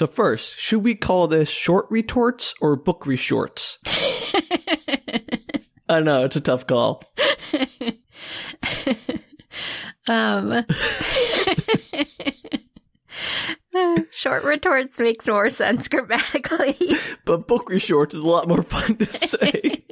So first, should we call this short retorts or book reshorts? I know it's a tough call. um, short retorts makes more sense grammatically. But book reshorts is a lot more fun to say.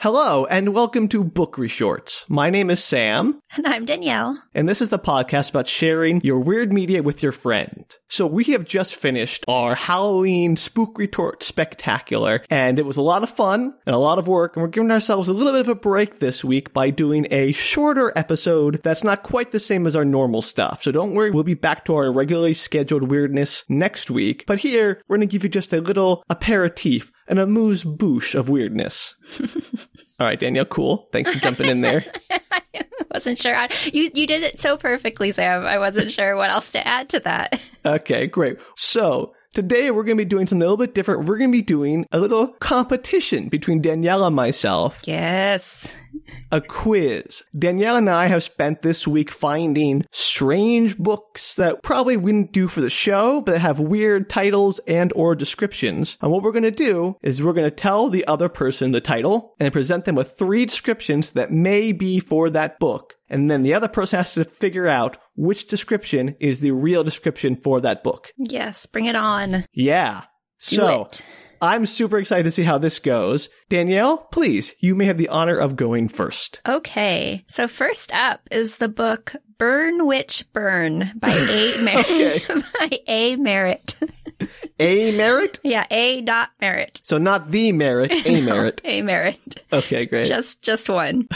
Hello, and welcome to Book Reshorts. My name is Sam, and I'm Danielle. and this is the podcast about sharing your weird media with your friend. So we have just finished our Halloween Spook Retort Spectacular, and it was a lot of fun and a lot of work, and we're giving ourselves a little bit of a break this week by doing a shorter episode that's not quite the same as our normal stuff. So don't worry, we'll be back to our regularly scheduled weirdness next week. But here, we're going to give you just a little aperitif, an amuse bouche of weirdness. All right, Danielle, cool. Thanks for jumping in there. I wasn't sure. I, you you did it so perfectly, Sam. I wasn't sure what else to add to that. Okay, great. So today we're going to be doing something a little bit different. We're going to be doing a little competition between Danielle and myself, Yes. A quiz. Danielle and I have spent this week finding strange books that probably we didn't do for the show, but that have weird titles and or descriptions. And what we're going to do is we're going to tell the other person the title and present them with three descriptions that may be for that book. And then the other person has to figure out which description is the real description for that book. Yes. Bring it on. Yeah. Do So it. I'm super excited to see how this goes. Danielle, please, you may have the honor of going first. Okay. So first up is the book Burn Witch Burn by A. Merritt. Okay. by A. Merritt. A merit? yeah, A. Dot Merritt. So not the merit, a merit. A. Merritt. Okay, great. Just just one.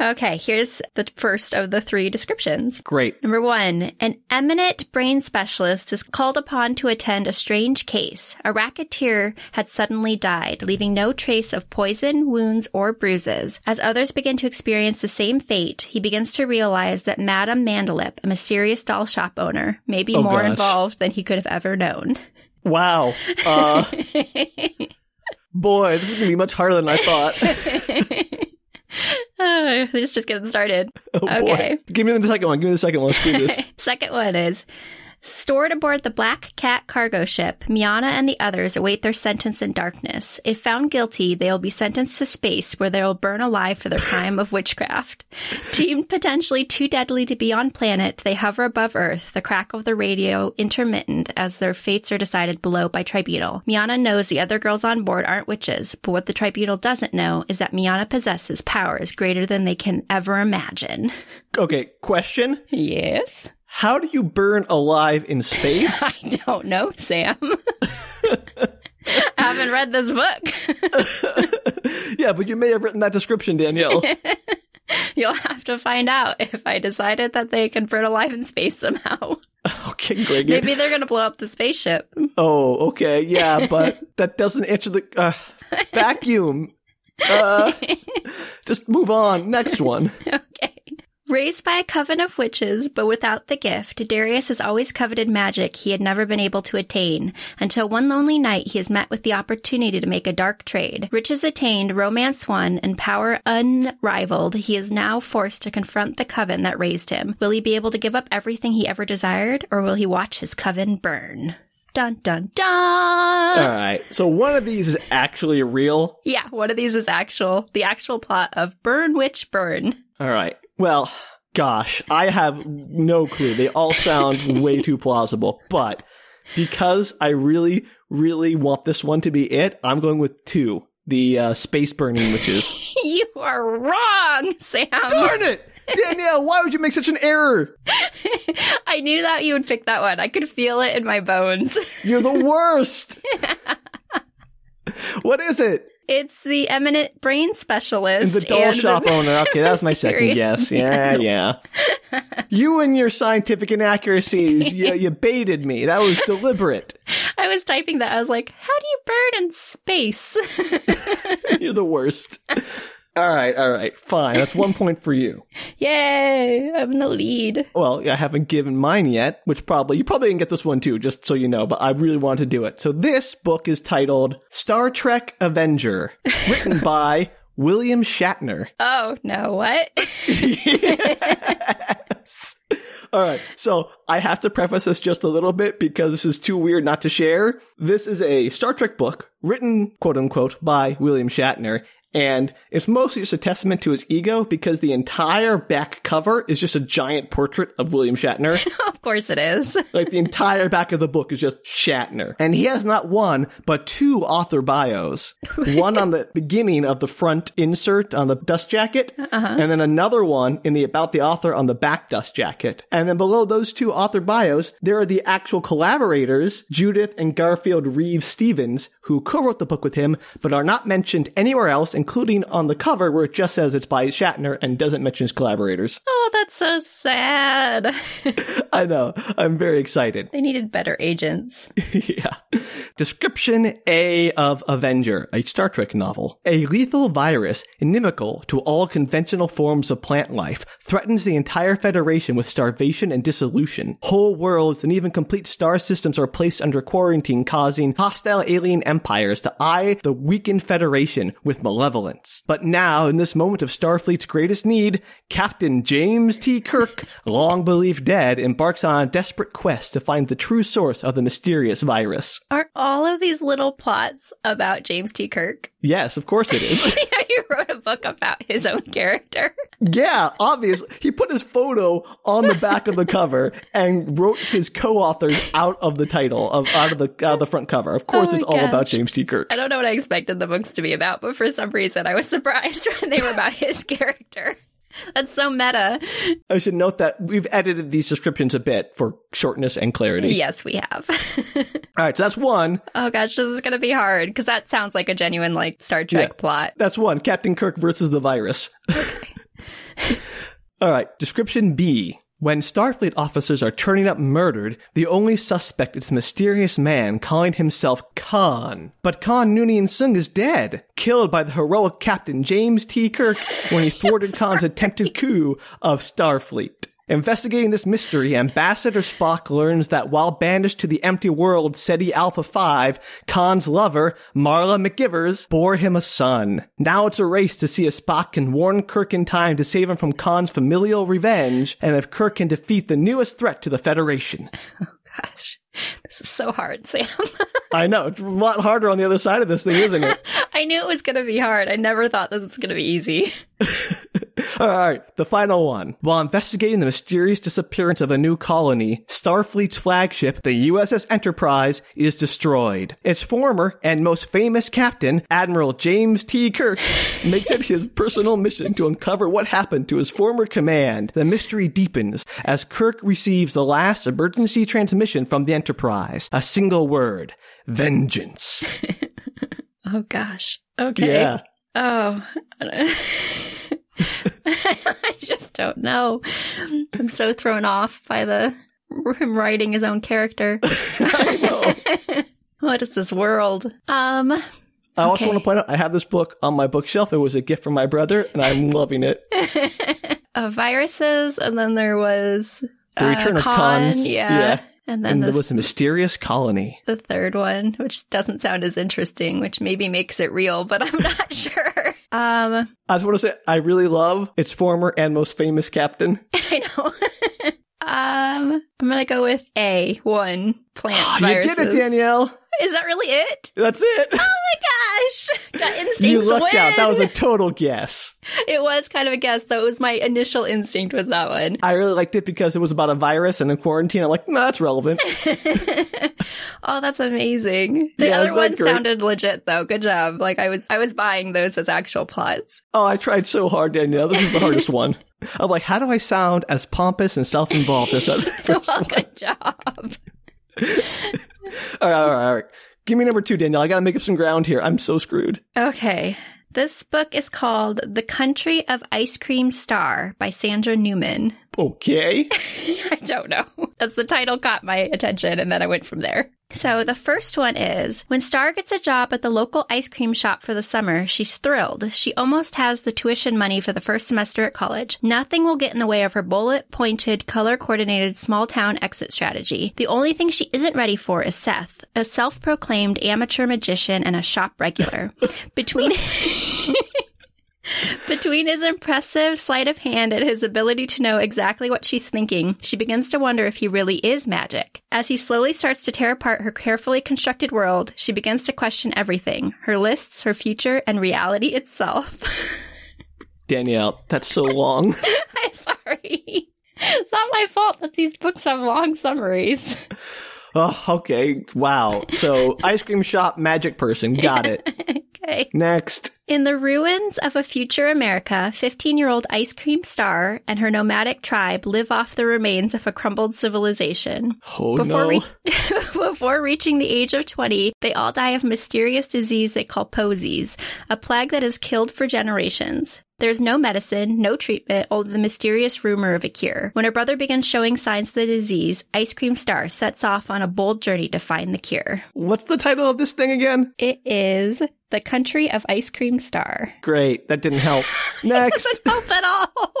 okay, here's the first of the three descriptions. great. Number one, an eminent brain specialist is called upon to attend a strange case. A racketeer had suddenly died, leaving no trace of poison, wounds, or bruises. As others begin to experience the same fate, he begins to realize that Madame Mandilip, a mysterious doll shop owner, may be Oh, more gosh. involved than he could have ever known. Wow. Uh, boy, this is going to be much harder than I thought. Oh, it's just getting started. Oh, Okay. boy. Give me the second one. Give me the second one. Let's do this. Second one is stored aboard the Black Cat cargo ship. Miana and the others await their sentence in darkness. If found guilty, they will be sentenced to space where they will burn alive for their crime of witchcraft. Deemed potentially too deadly to be on planet, they hover above Earth, the crack of the radio intermittent as their fates are decided below by tribunal. Miana knows the other girls on board aren't witches, but what the tribunal doesn't know is that Miana possesses powers greater than they can ever imagine. Okay, question. Yes. How do you burn alive in space? I don't know, Sam. I haven't read this book. yeah, but you may have written that description, Danielle. You'll have to find out if I decided that they can burn alive in space somehow. Okay, Greg. Maybe they're going to blow up the spaceship. Oh, okay, yeah, but that doesn't answer the uh, vacuum. Uh, just move on. Next one. Okay. Raised by a coven of witches, but without the gift, Darius has always coveted magic he had never been able to attain, until one lonely night he is met with the opportunity to make a dark trade. Riches attained, romance won, and power unrivaled, he is now forced to confront the coven that raised him. Will he be able to give up everything he ever desired, or will he watch his coven burn? Dun dun dun! All right. So one of these is actually real. yeah, one of these is actual, the actual plot of Burn Witch Burn. All right. Well, gosh, I have no clue. They all sound way too plausible, but because I really, really want this one to be it, I'm going with two. The uh, space burning witches. you are wrong, Sam. Darn it! Danielle, why would you make such an error? I knew that you would pick that one. I could feel it in my bones. You're the worst. what is it? It's the eminent brain specialist. And the doll shop the- owner. Okay, that's my second guess. Yeah, yeah. You and your scientific inaccuracies, you, you baited me. That was deliberate. I was typing that. I was like, how do you burn in space? You're the worst. All right, all right, fine. That's one point for you. Yay! I'm in the lead. Well, I haven't given mine yet, which probably, you probably didn't get this one too, just so you know, but I really wanted to do it. So this book is titled Star Trek Avenger, written by William Shatner. Oh, no, what? yes. All right. So I have to preface this just a little bit because this is too weird not to share. This is a Star Trek book written, quote unquote, by William Shatner. And it's mostly just a testament to his ego because the entire back cover is just a giant portrait of William Shatner. of course it is. like the entire back of the book is just Shatner. And he has not one, but two author bios. one on the beginning of the front insert on the dust jacket, uh-huh. and then another one in the about the author on the back dust jacket. And then below those two author bios, there are the actual collaborators, Judith and Garfield Reeves Stevens, who co-wrote the book with him, but are not mentioned anywhere else including on the cover where it just says it's by Shatner and doesn't mention his collaborators. Oh, that's so sad. I know. I'm very excited. they needed better agents. yeah. Description A of Avenger, a Star Trek novel. A lethal virus, inimical to all conventional forms of plant life, threatens the entire Federation with starvation and dissolution. Whole worlds and even complete star systems are placed under quarantine, causing hostile alien empires to eye the weakened Federation with malevolence. But now, in this moment of Starfleet's greatest need, Captain James T. Kirk, long believed dead, embarks on a desperate quest to find the true source of the mysterious virus. Are all of these little plots about James T. Kirk? Yes, of course it is. you wrote a book about his own character. yeah, obviously. He put his photo on the back of the cover and wrote his co-authors out of the title of out of the out of the front cover. Of course, Oh it's all about. James T. Kirk. I don't know what I expected the books to be about, but for some reason I was surprised when they were about his character. That's so meta. I should note that we've edited these descriptions a bit for shortness and clarity. Yes, we have. All right, so that's one. oh gosh, this is going to be hard because that sounds like a genuine like Star Trek Yeah. plot. That's one. Captain Kirk versus the virus. All right. Description B. When Starfleet officers are turning up murdered, the only suspect is a mysterious man calling himself Khan. But Khan Noonien Singh is dead, killed by the heroic Captain James T. Kirk when he thwarted Khan's attempted coup of Starfleet. Investigating this mystery, Ambassador Spock learns that while banished to the empty world Ceti Alpha 5, Khan's lover, Marla McGivers, bore him a son. Now it's a race to see if Spock can warn Kirk in time to save him from Khan's familial revenge, and if Kirk can defeat the newest threat to the Federation. Oh gosh, this is so hard, Sam. I know, it's a lot harder on the other side of this thing, isn't it? I knew it was going to be hard. I never thought this was going to be easy. All right, the final one. While investigating the mysterious disappearance of a new colony, Starfleet's flagship, the USS Enterprise, is destroyed. Its former and most famous captain, Admiral James T. Kirk, makes it his personal mission to uncover what happened to his former command. The mystery deepens as Kirk receives the last emergency transmission from the Enterprise. A single word. Vengeance. Oh gosh. Okay. Yeah. Oh. I just don't know. I'm so thrown off by the him writing his own character. I know. what is this world? Um I also Okay. want to point out I have this book on my bookshelf. It was a gift from my brother, and I'm loving it. uh, viruses and then there was The uh, Return of Khan, Khans. Yeah. Yeah. And then And the, there was a mysterious colony. the third one, which doesn't sound as interesting, which maybe makes it real, but I'm not sure. Um I just want to say I really love its former and most famous captain. I know. um, I'm gonna go with A one plant you viruses. did it, Danielle. Is that really it? That's it. Oh my gosh! Got instincts you lucked win. out. That was a total guess. It was kind of a guess, though. It was my initial instinct was that one. I really liked it because it was about a virus and a quarantine. I'm like, no, that's relevant. oh, that's amazing. The Yeah, other one great? sounded legit, though. Good job. Like I was, I was buying those as actual plots. Oh, I tried so hard, Danielle. This is the hardest one. I'm like, how do I sound as pompous and self-involved as that first well, one? good job. All right, all right, all right. Give me number two, Danielle. I got to make up some ground here. I'm so screwed. Okay. This book is called The Country of Ice Cream Star by Sandra Newman. Okay. I don't know. That's the title caught my attention, and then I went from there. So the first one is when Star gets a job at the local ice cream shop for the summer, she's thrilled. She almost has the tuition money for the first semester at college. Nothing will get in the way of her bullet pointed, color coordinated small town exit strategy. The only thing she isn't ready for is Seth, a self proclaimed amateur magician and a shop regular. Between Between his impressive sleight of hand and his ability to know exactly what she's thinking, she begins to wonder if he really is magic. As he slowly starts to tear apart her carefully constructed world, she begins to question everything her lists, her future, and reality itself. Danielle, that's so long. I'm sorry. It's not my fault that these books have long summaries. oh, okay. Wow. So, ice cream shop magic person. Got it. okay. Next. In the ruins of a future America, 15 year old ice cream star and her nomadic tribe live off the remains of a crumbled civilization. Oh, Before, no. re- before reaching the age of 20, they all die of mysterious disease they call posies, a plague that has killed for generations. There's no medicine, no treatment, only the mysterious rumor of a cure. When her brother begins showing signs of the disease, Ice Cream Star sets off on a bold journey to find the cure. What's the title of this thing again? It is The Country of Ice Cream Star. Great. That didn't help. Next. doesn't help at all.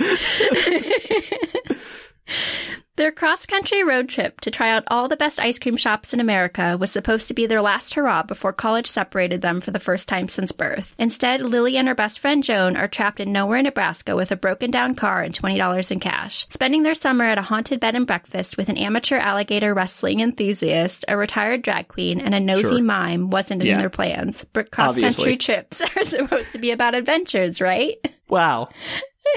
Their cross country road trip to try out all the best ice cream shops in America was supposed to be their last hurrah before college separated them for the first time since birth. Instead, Lily and her best friend Joan are trapped in nowhere, Nebraska with a broken down car and $20 in cash. Spending their summer at a haunted bed and breakfast with an amateur alligator wrestling enthusiast, a retired drag queen, and a nosy Sure. mime wasn't Yeah. in their plans. But cross country trips are supposed to be about adventures, right? Wow.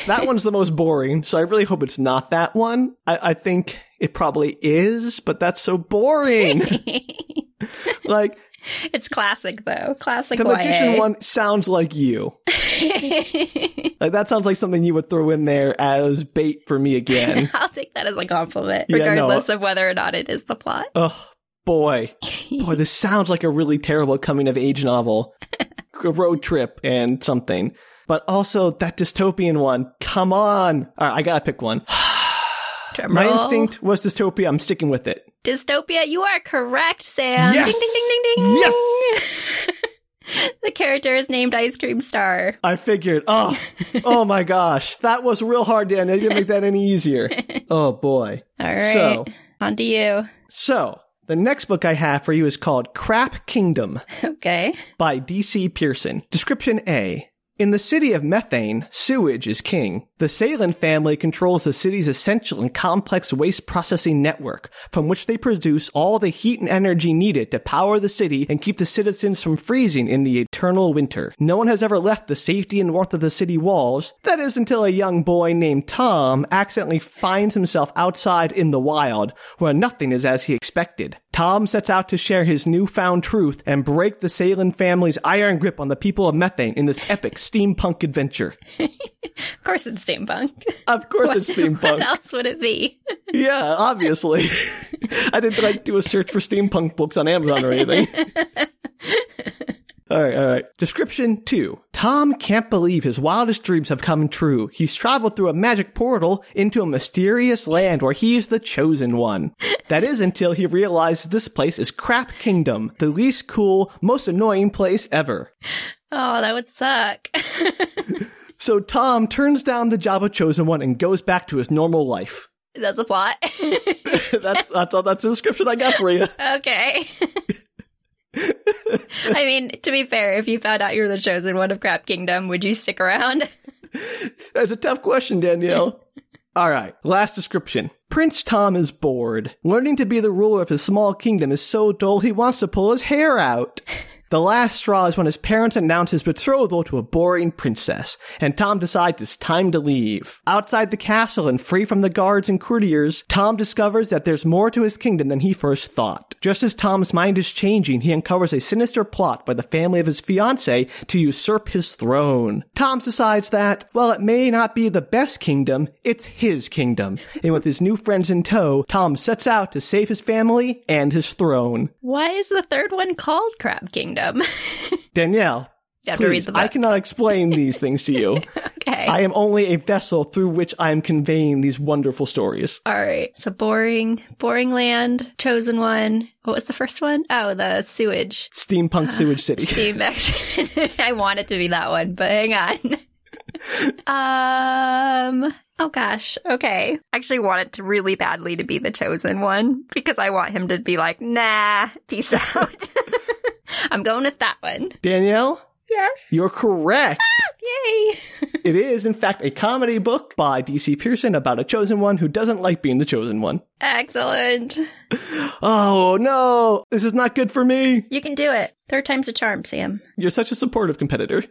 That one's the most boring, so I really hope it's not that one. I, I think it probably is, but that's so boring. like, It's classic though. Classic the magician YA. one sounds like you. Like, that sounds like something you would throw in there as bait for me again. I'll take that as a compliment, Yeah, no. regardless of whether or not it is the plot. Oh, boy. Boy, this sounds like a really terrible coming of age novel. a road trip and something. But also that dystopian one. Come on. All right, I gotta pick one. My instinct was dystopia. I'm sticking with it. Dystopia, you are correct, Sam. Yes! Ding ding ding ding ding. Yes! the character is named Ice Cream Star. I figured. Oh, oh my gosh. That was real hard, Dan. I didn't make that any easier. Oh boy. All right. So, On to you. so the next book I have for you is called Crap Kingdom Okay. by D.C. Pierson. Description A. In the city of methane, sewage is king. The Salin family controls the city's essential and complex waste processing network, from which they produce all the heat and energy needed to power the city and keep the citizens from freezing in the eternal winter. No one has ever left the safety and warmth of the city walls. That is until a young boy named Tom accidentally finds himself outside in the wild, where nothing is as he expected. Tom sets out to share his newfound truth and break the Salin family's iron grip on the people of methane in this epic steampunk adventure. Of course it's steampunk. Of course it's steampunk. What else would it be? Yeah, obviously. I didn't like do a search for steampunk books on Amazon or anything. All right, all right. Description two. Tom can't believe his wildest dreams have come true. He's traveled through a magic portal into a mysterious land where he's the chosen one. That is until he realizes this place is Crap Kingdom, the least cool, most annoying place ever. Oh, that would suck. So Tom turns down the job of chosen one and goes back to his normal life. That's the plot. that's that's all. That's the description I got for you. okay. I mean, to be fair, if you found out you were the chosen one of Crap Kingdom, would you stick around? That's a tough question, Danielle. All right, last description. Prince Tom is bored. Learning to be the ruler of his small kingdom is so dull he wants to pull his hair out. The last straw is when his parents announce his betrothal to a boring princess, and Tom decides it's time to leave. Outside the castle and free from the guards and courtiers, Tom discovers that there's more to his kingdom than he first thought. Just as Tom's mind is changing, he uncovers a sinister plot by the family of his fiancée to usurp his throne. Tom decides that, while it may not be the best kingdom, it's his kingdom. And with his new friends in tow, Tom sets out to save his family and his throne. Why is the third one called Crap Kingdom? Danielle, You have to read Please. I cannot explain these things to you. okay. I am only a vessel through which I am conveying these wonderful stories. All right. So boring, boring land, chosen one. What was the first one? Oh, the sewage. Steampunk Sewage City. Steam. I want it to be that one, but hang on. um. Oh gosh. Okay. I actually want it to really badly to be the chosen one because I want him to be like, nah, peace out. I'm going with that one. Danielle, Yes. you're correct. Ah, yay. It is, in fact, a comedy book by D.C. Pierson about a chosen one who doesn't like being the chosen one. Excellent. Oh no, this is not good for me. You can do it. Third time's a charm, Sam. You're such a supportive competitor.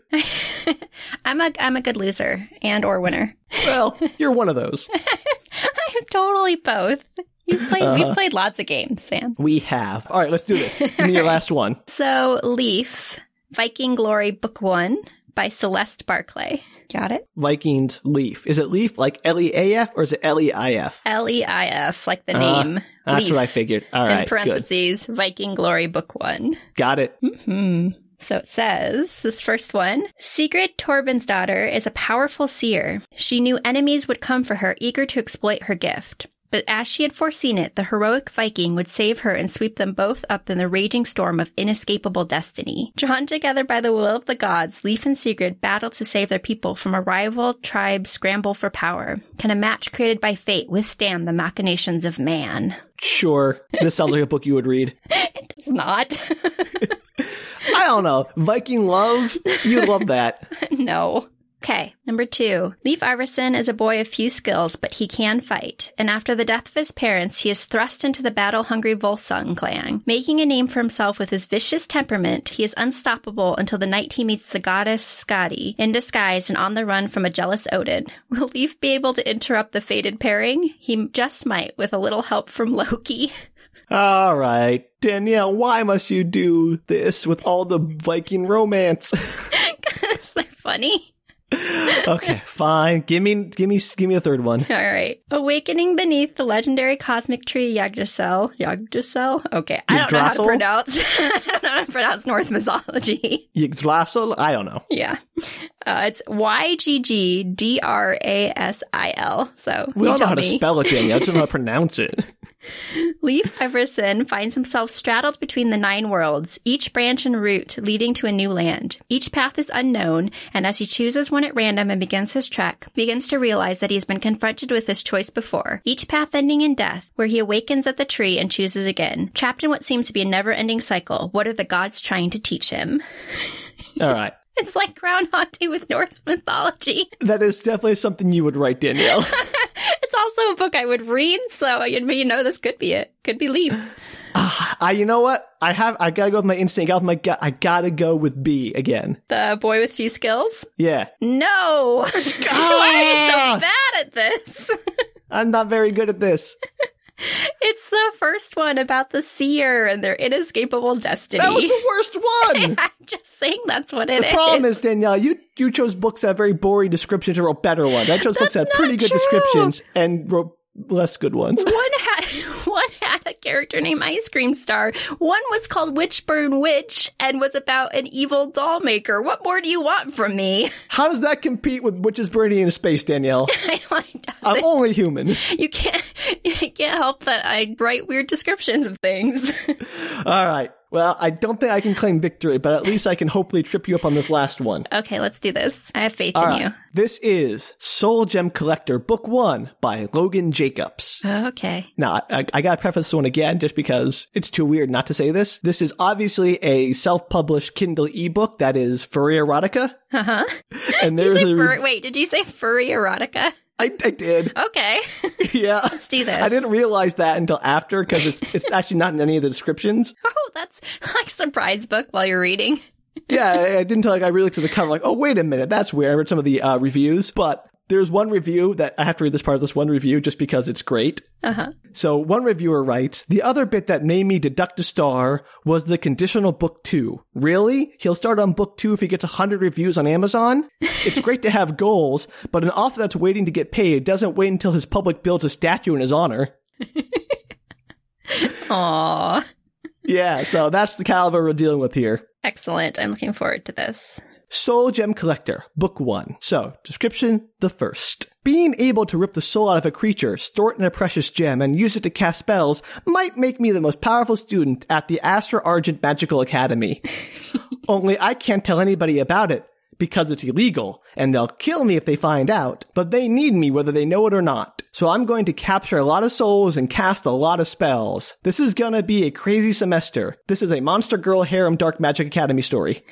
I'm a I'm a good loser and or winner. Well, you're one of those. I'm totally both. You've played Uh-huh. we've played lots of games, Sam. We have. All right, let's do this. Give me your last one. So Leaf, Viking Glory Book One by Celeste Barclay. Got it? Vikings Leaf. Is it Leaf like L E A F or is it L E I F? L E I F, like the Uh, name. That's Leaf. what I figured. All In right, good. parentheses, Viking Glory Book One. Got it. Hmm. So it says, this first one Sigrid Torben's daughter is a powerful seer. She knew enemies would come for her, eager to exploit her gift. But as she had foreseen it, the heroic Viking would save her and sweep them both up in the raging storm of inescapable destiny. Drawn together by the will of the gods, Leif and Sigrid battle to save their people from a rival tribe's scramble for power. Can a match created by fate withstand the machinations of man? Sure. This sounds like a book you would read. It's not. I don't know. Viking love? You love that. no. Okay, number two. Leif Iverson is a boy of few skills, but he can fight. And after the death of his parents, he is thrust into the battle-hungry Volsung clan. Making a name for himself with his vicious temperament, he is unstoppable until the night he meets the goddess Skadi, in disguise and on the run from a jealous Odin. Will Leif be able to interrupt the fated pairing? He just might, with a little help from Loki. All right. Danielle, why must you do this with all the Viking romance? Is that funny? Okay, fine. Give me give me give me a third one. All right. Awakening beneath the legendary cosmic tree Yggdrasil. Yggdrasil? Okay. I don't know how to pronounce. I don't know how to pronounce Norse mythology. Yggdrasil? I don't know. yeah. Uh, it's Y G G D R A S I L. So We all know how to spell it, Danielle. I just don't know how to pronounce it. Leif Iverson finds himself straddled between the nine worlds, each branch and route leading to a new land. Each path is unknown, and as he chooses one at random and begins his trek, begins to realize that he has been confronted with this choice before. Each path ending in death, where he awakens at the tree and chooses again. Trapped in what seems to be a never-ending cycle, what are the gods trying to teach him? All right. It's like Groundhog Day with Norse mythology. That is definitely something you would write, Danielle. Also a book I would read, so you know this could be it. Could be Leaf. Ah, I, you know what? I have, I gotta go with my instinct. I, got with my gut. I gotta go with B again. The boy with few skills. Yeah. No! Why are you so ah! bad at this? I'm not very good at this. It's the first one about the seer and their inescapable destiny. That was the worst one. I'm just saying that's what it The is. problem is, Danielle, you, you chose books that have very boring descriptions and wrote better ones. I chose books that That's had pretty not good descriptions and wrote less good ones. one had one a character named Ice Cream Star. One was called Witchburn Witch and was about an evil doll maker. What more do you want from me? How does that compete with Witches Burning in Space, Danielle? I know it I'm only human. you can't you can't help that I write weird descriptions of things. All right. Well, I don't think I can claim victory, but at least I can hopefully trip you up on this last one. okay, let's do this. I have faith All in right. you. This is Soul Gem Collector, Book One by Logan Jacobs. Okay. Now, I, I gotta preface this one again just because it's too weird not to say this. This is obviously a self-published Kindle ebook that is furry erotica. Uh huh. And there's a fur- wait, did you say furry erotica? I, I did. Okay. yeah. Let's do this. I didn't realize that until after because it's it's actually not in any of the descriptions. That's like surprise book while you're reading. Yeah, I, I didn't tell like I really looked at the cover like, oh wait a minute, that's weird. I read some of the uh, reviews, but there's one review that I have to read this part of this one review just because it's great. Uh huh. So one reviewer writes, the other bit that made me deduct a star was the conditional book two. Really? He'll start on book two if he gets 100 reviews on Amazon? It's great to have goals, but an author that's waiting to get paid doesn't wait until his public builds a statue in his honor. Aww. Yeah, so that's the caliber we're dealing with here. Excellent. I'm looking forward to this. Soul Gem Collector, Book 1. So, description the first. Being able to rip the soul out of a creature, store it in a precious gem, and use it to cast spells might make me the most powerful student at the Astra Argent Magical Academy. Only I can't tell anybody about it because it's illegal, and they'll kill me if they find out, but they need me whether they know it or not. So I'm going to capture a lot of souls and cast a lot of spells. This is gonna be a crazy semester. This is a Monster Girl Harem Dark Magic Academy story.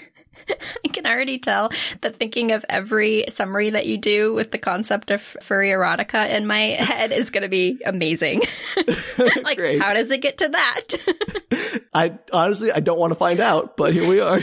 I can already tell that thinking of every summary that you do with the concept of furry erotica in my head is going to be amazing. like, Great. how does it get to that? I honestly, I don't want to find out, but here we are.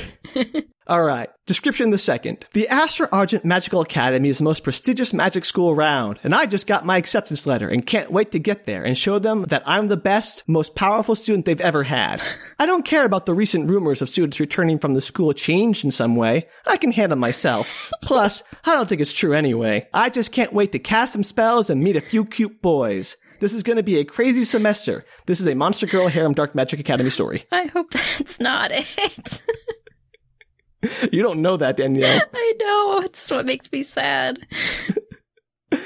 All right. Description the second. The Astra Argent Magical Academy is the most prestigious magic school around, and I just got my acceptance letter and can't wait to get there and show them that I'm the best, most powerful student they've ever had. I don't care about the recent rumors of students returning from the school changed in some way. I can handle myself. Plus, I don't think it's true anyway. I just can't wait to cast some spells and meet a few cute boys. This is going to be a crazy semester. This is a Monster Girl Harem Dark Magic Academy story. I hope that's not it. You don't know that, Danielle. I know. It's what makes me sad.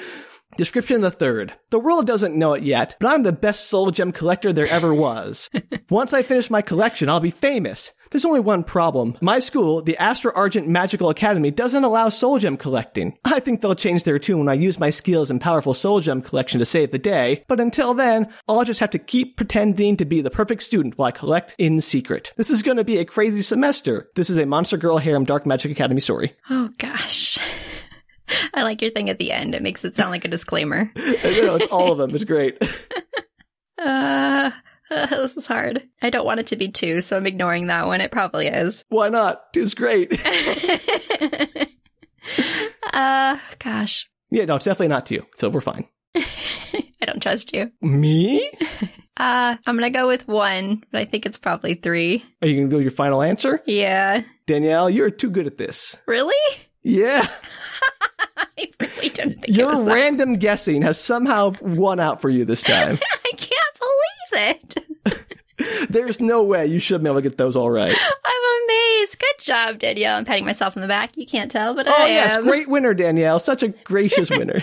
Description the third. The world doesn't know it yet, but I'm the best soul gem collector there ever was. Once I finish my collection, I'll be famous. There's only one problem. My school, the Astro Argent Magical Academy, doesn't allow soul gem collecting. I think they'll change their tune when I use my skills and powerful soul gem collection to save the day, but until then, I'll just have to keep pretending to be the perfect student while I collect in secret. This is gonna be a crazy semester. This is a Monster Girl Harem Dark Magic Academy story. Oh, gosh. I like your thing at the end. It makes it sound like a disclaimer. know, it's all of them. It's great. Uh, uh, this is hard. I don't want it to be two, so I'm ignoring that one. It probably is. Why not? It's great. uh, gosh. Yeah, no, it's definitely not two. So we're fine. I don't trust you. Me? Uh, I'm gonna go with one, but I think it's probably three. Are you going to do your final answer? Yeah. Danielle, you're too good at this. Really? Yeah. I really don't think it Your was that. random guessing has somehow won out for you this time. I can't believe it. There's no way you should be able to get those all right. I'm amazed. Good job, Danielle. I'm patting myself on the back. You can't tell, but Oh, I yes. am. Great winner, Danielle. Such a gracious winner.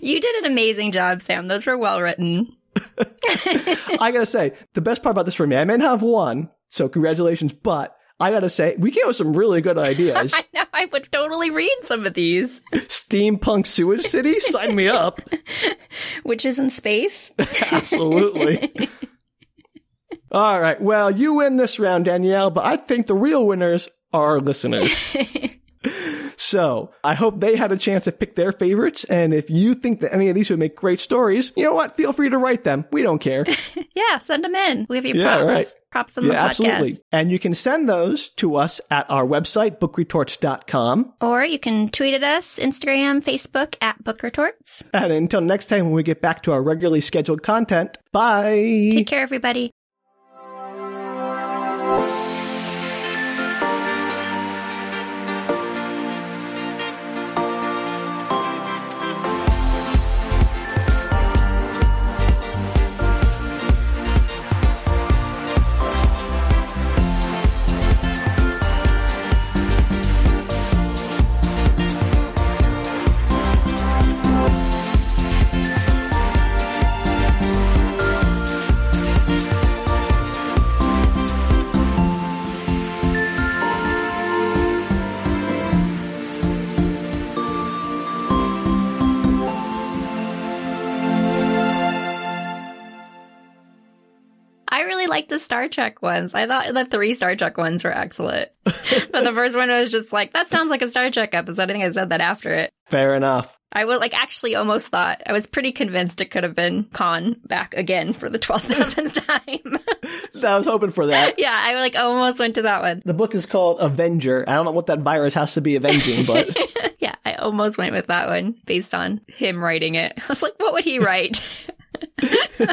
You did an amazing job, Sam. Those were well written. I got to say, the best part about this for me, I may not have won, so congratulations, but I got to say, we came up with some really good ideas. I know. I would totally read some of these. Steampunk Sewage City? Sign me up. Witches in space. Absolutely. All right. Well, you win this round, Danielle, but I think the real winners are our listeners. So I hope they had a chance to pick their favorites. And if you think that any of these would make great stories, you know what? Feel free to write them. We don't care. yeah, send them in. We have your Yeah, props. right. Props in the podcast. absolutely. And you can send those to us at our website, bookretorts.com. Or you can tweet at us, Instagram, Facebook at Book Retorts. And until next time when we get back to our regularly scheduled content, bye. Take care, everybody. Liked the Star Trek ones. I thought the three Star Trek ones were excellent. but the first one was just like, that sounds like a Star Trek episode. I think I said that after it. Fair enough. I would like actually almost thought I was pretty convinced it could have been Khan back again for the twelve thousandth time. I was hoping for that. yeah, I like almost went to that one. The book is called Avenger. I don't know what that virus has to be avenging, but Yeah, I almost went with that one based on him writing it. I was like, what would he write?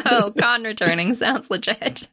oh, Khan returning sounds legit.